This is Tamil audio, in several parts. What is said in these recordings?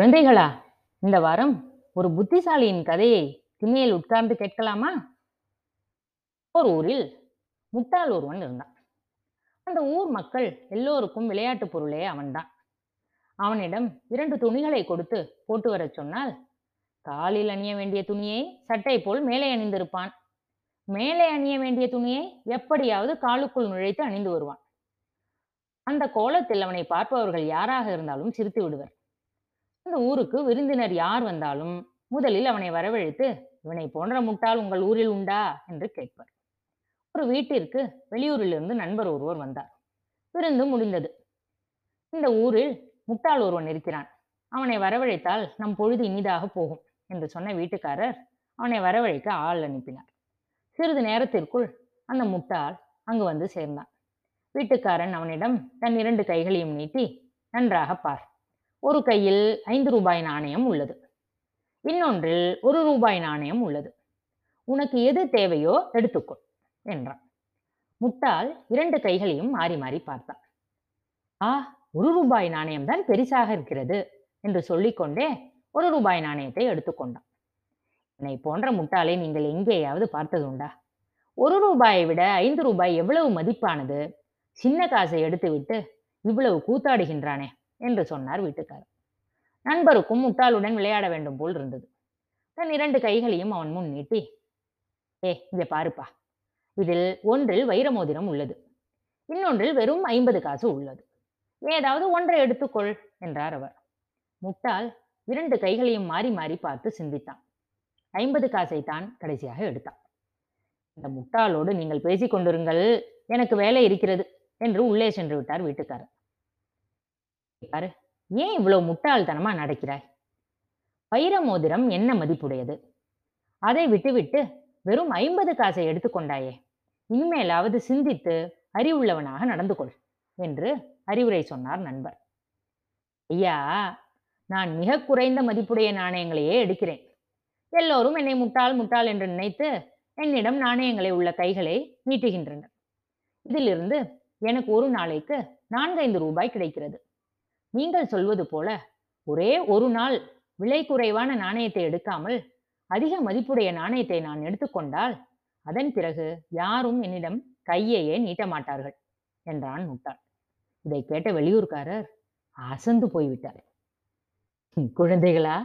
குழந்தைகளா இந்த வாரம் ஒரு புத்திசாலியின் கதையை திண்ணையில் உட்கார்ந்து கேட்கலாமா? ஒரு ஊரில் முட்டாள் ஒருவன் இருந்தான். அந்த ஊர் மக்கள் எல்லோருக்கும் விளையாட்டு பொருளே அவன்தான். அவனிடம் இரண்டு துணிகளை கொடுத்து போட்டு வரச் சொன்னால் காலில் அணிய வேண்டிய துணியை சட்டை போல் மேலே அணிந்திருப்பான். மேலே அணிய வேண்டிய துணியை எப்படியாவது காலுக்குள் நுழைத்து அணிந்து வருவான். அந்த கோலத்தில் அவனை பார்ப்பவர்கள் யாராக இருந்தாலும் சிரித்து விடுவர். அந்த ஊருக்கு விருந்தினர் யார் வந்தாலும் முதலில் அவனை வரவழைத்து இவனை போன்ற முட்டாள் உங்கள் ஊரில் உண்டா? என்று கேட்பார். ஒரு வீட்டிற்கு வெளியூரிலிருந்து நண்பர் ஒருவர் வந்தார். விருந்து முடிந்தது. இந்த ஊரில் முட்டாள் ஒருவன் இருக்கிறான். அவனை வரவழைத்தால் நம் பொழுது இனிதாக போகும் என்று சொன்ன வீட்டுக்காரர் அவனை வரவழைக்க ஆள் அனுப்பினார். சிறிது நேரத்திற்குள் அந்த முட்டாள் அங்கு வந்து சேர்ந்தான். வீட்டுக்காரன் அவனிடம் தன் இரண்டு கைகளையும் நீட்டி நன்றாக பார். ஒரு கையில் ஐந்து ரூபாய் நாணயம் உள்ளது. இன்னொன்றில் ஒரு ரூபாய் நாணயம் உள்ளது. உனக்கு எது தேவையோ எடுத்துக்கொள் என்றான். முட்டாள் இரண்டு கைகளையும் மாறி மாறி பார்த்தான். ஆ ஒரு ரூபாய் நாணயம் தான் பெரிசாக இருக்கிறது என்று சொல்லிக்கொண்டே ஒரு ரூபாய் நாணயத்தை எடுத்துக்கொண்டான். என்னை போன்ற முட்டாளை நீங்கள் எங்கேயாவது பார்த்தது உண்டா ஒரு ரூபாயை விட ஐந்து ரூபாய் எவ்வளவு மதிப்பானது? சின்ன காசை எடுத்துவிட்டு இவ்வளவு கூத்தாடுகின்றானே. என்று சொன்னார் வீட்டுக்காரர். நண்பருக்கும் முட்டாளுடன் விளையாட வேண்டும் போல் இருந்தது. தன் இரண்டு கைகளையும் அவன் முன் நீட்டி ஏ இதை பாருப்பா. இதில் ஒன்றில் வைரமோதிரம் உள்ளது. இன்னொன்றில் வெறும் ஐம்பது காசு உள்ளது. ஏதாவது ஒன்றை எடுத்துக்கொள் என்றார் அவர். முட்டாள் இரண்டு கைகளையும் மாறி மாறி பார்த்து சிந்தித்தான். ஐம்பது காசை தான் கடைசியாக எடுத்தான். இந்த முட்டாளோடு நீங்கள் பேசிக் கொண்டிருங்கள். எனக்கு வேலை இருக்கிறது என்று உள்ளே சென்று விட்டார் வீட்டுக்காரர். பாரு. ஏன் இவ்வளவு முட்டாள்தனமா நடக்கிறாய்? வைர மோதிரம் என்ன மதிப்புடையது? அதை விட்டுவிட்டு வெறும் ஐம்பது காசை எடுத்துக்கொண்டாயே இனிமேலாவது சிந்தித்து அறிவுள்ளவனாக நடந்து கொள் என்று அறிவுரை சொன்னார் நண்பர். ஐயா நான் மிக குறைந்த மதிப்புடைய நாணயங்களையே எடுக்கிறேன். எல்லோரும் என்னை முட்டாள் முட்டாள் என்று நினைத்து என்னிடம் நாணயங்களை உள்ள கைகளை நீட்டுகின்றனர். இதிலிருந்து எனக்கு ஒரு நாளைக்கு நான்கைந்து ரூபாய் கிடைக்கிறது. நீங்கள் சொல்வது போல ஒரே ஒரு நாள் விலை குறைவான நாணயத்தை எடுக்காமல் அதிக மதிப்புடைய நாணயத்தை நான் எடுத்துக்கொண்டால் அதன் பிறகு யாரும் என்னிடம் கையையே நீட்ட மாட்டார்கள் என்றான் முட்டாள். இதை கேட்ட வெளியூர்காரர் அசந்து போய்விட்டார். குழந்தைகளா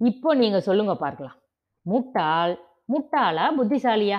இப்போ நீங்க சொல்லுங்க பார்க்கலாம். முட்டாள் முட்டாளா புத்திசாலியா?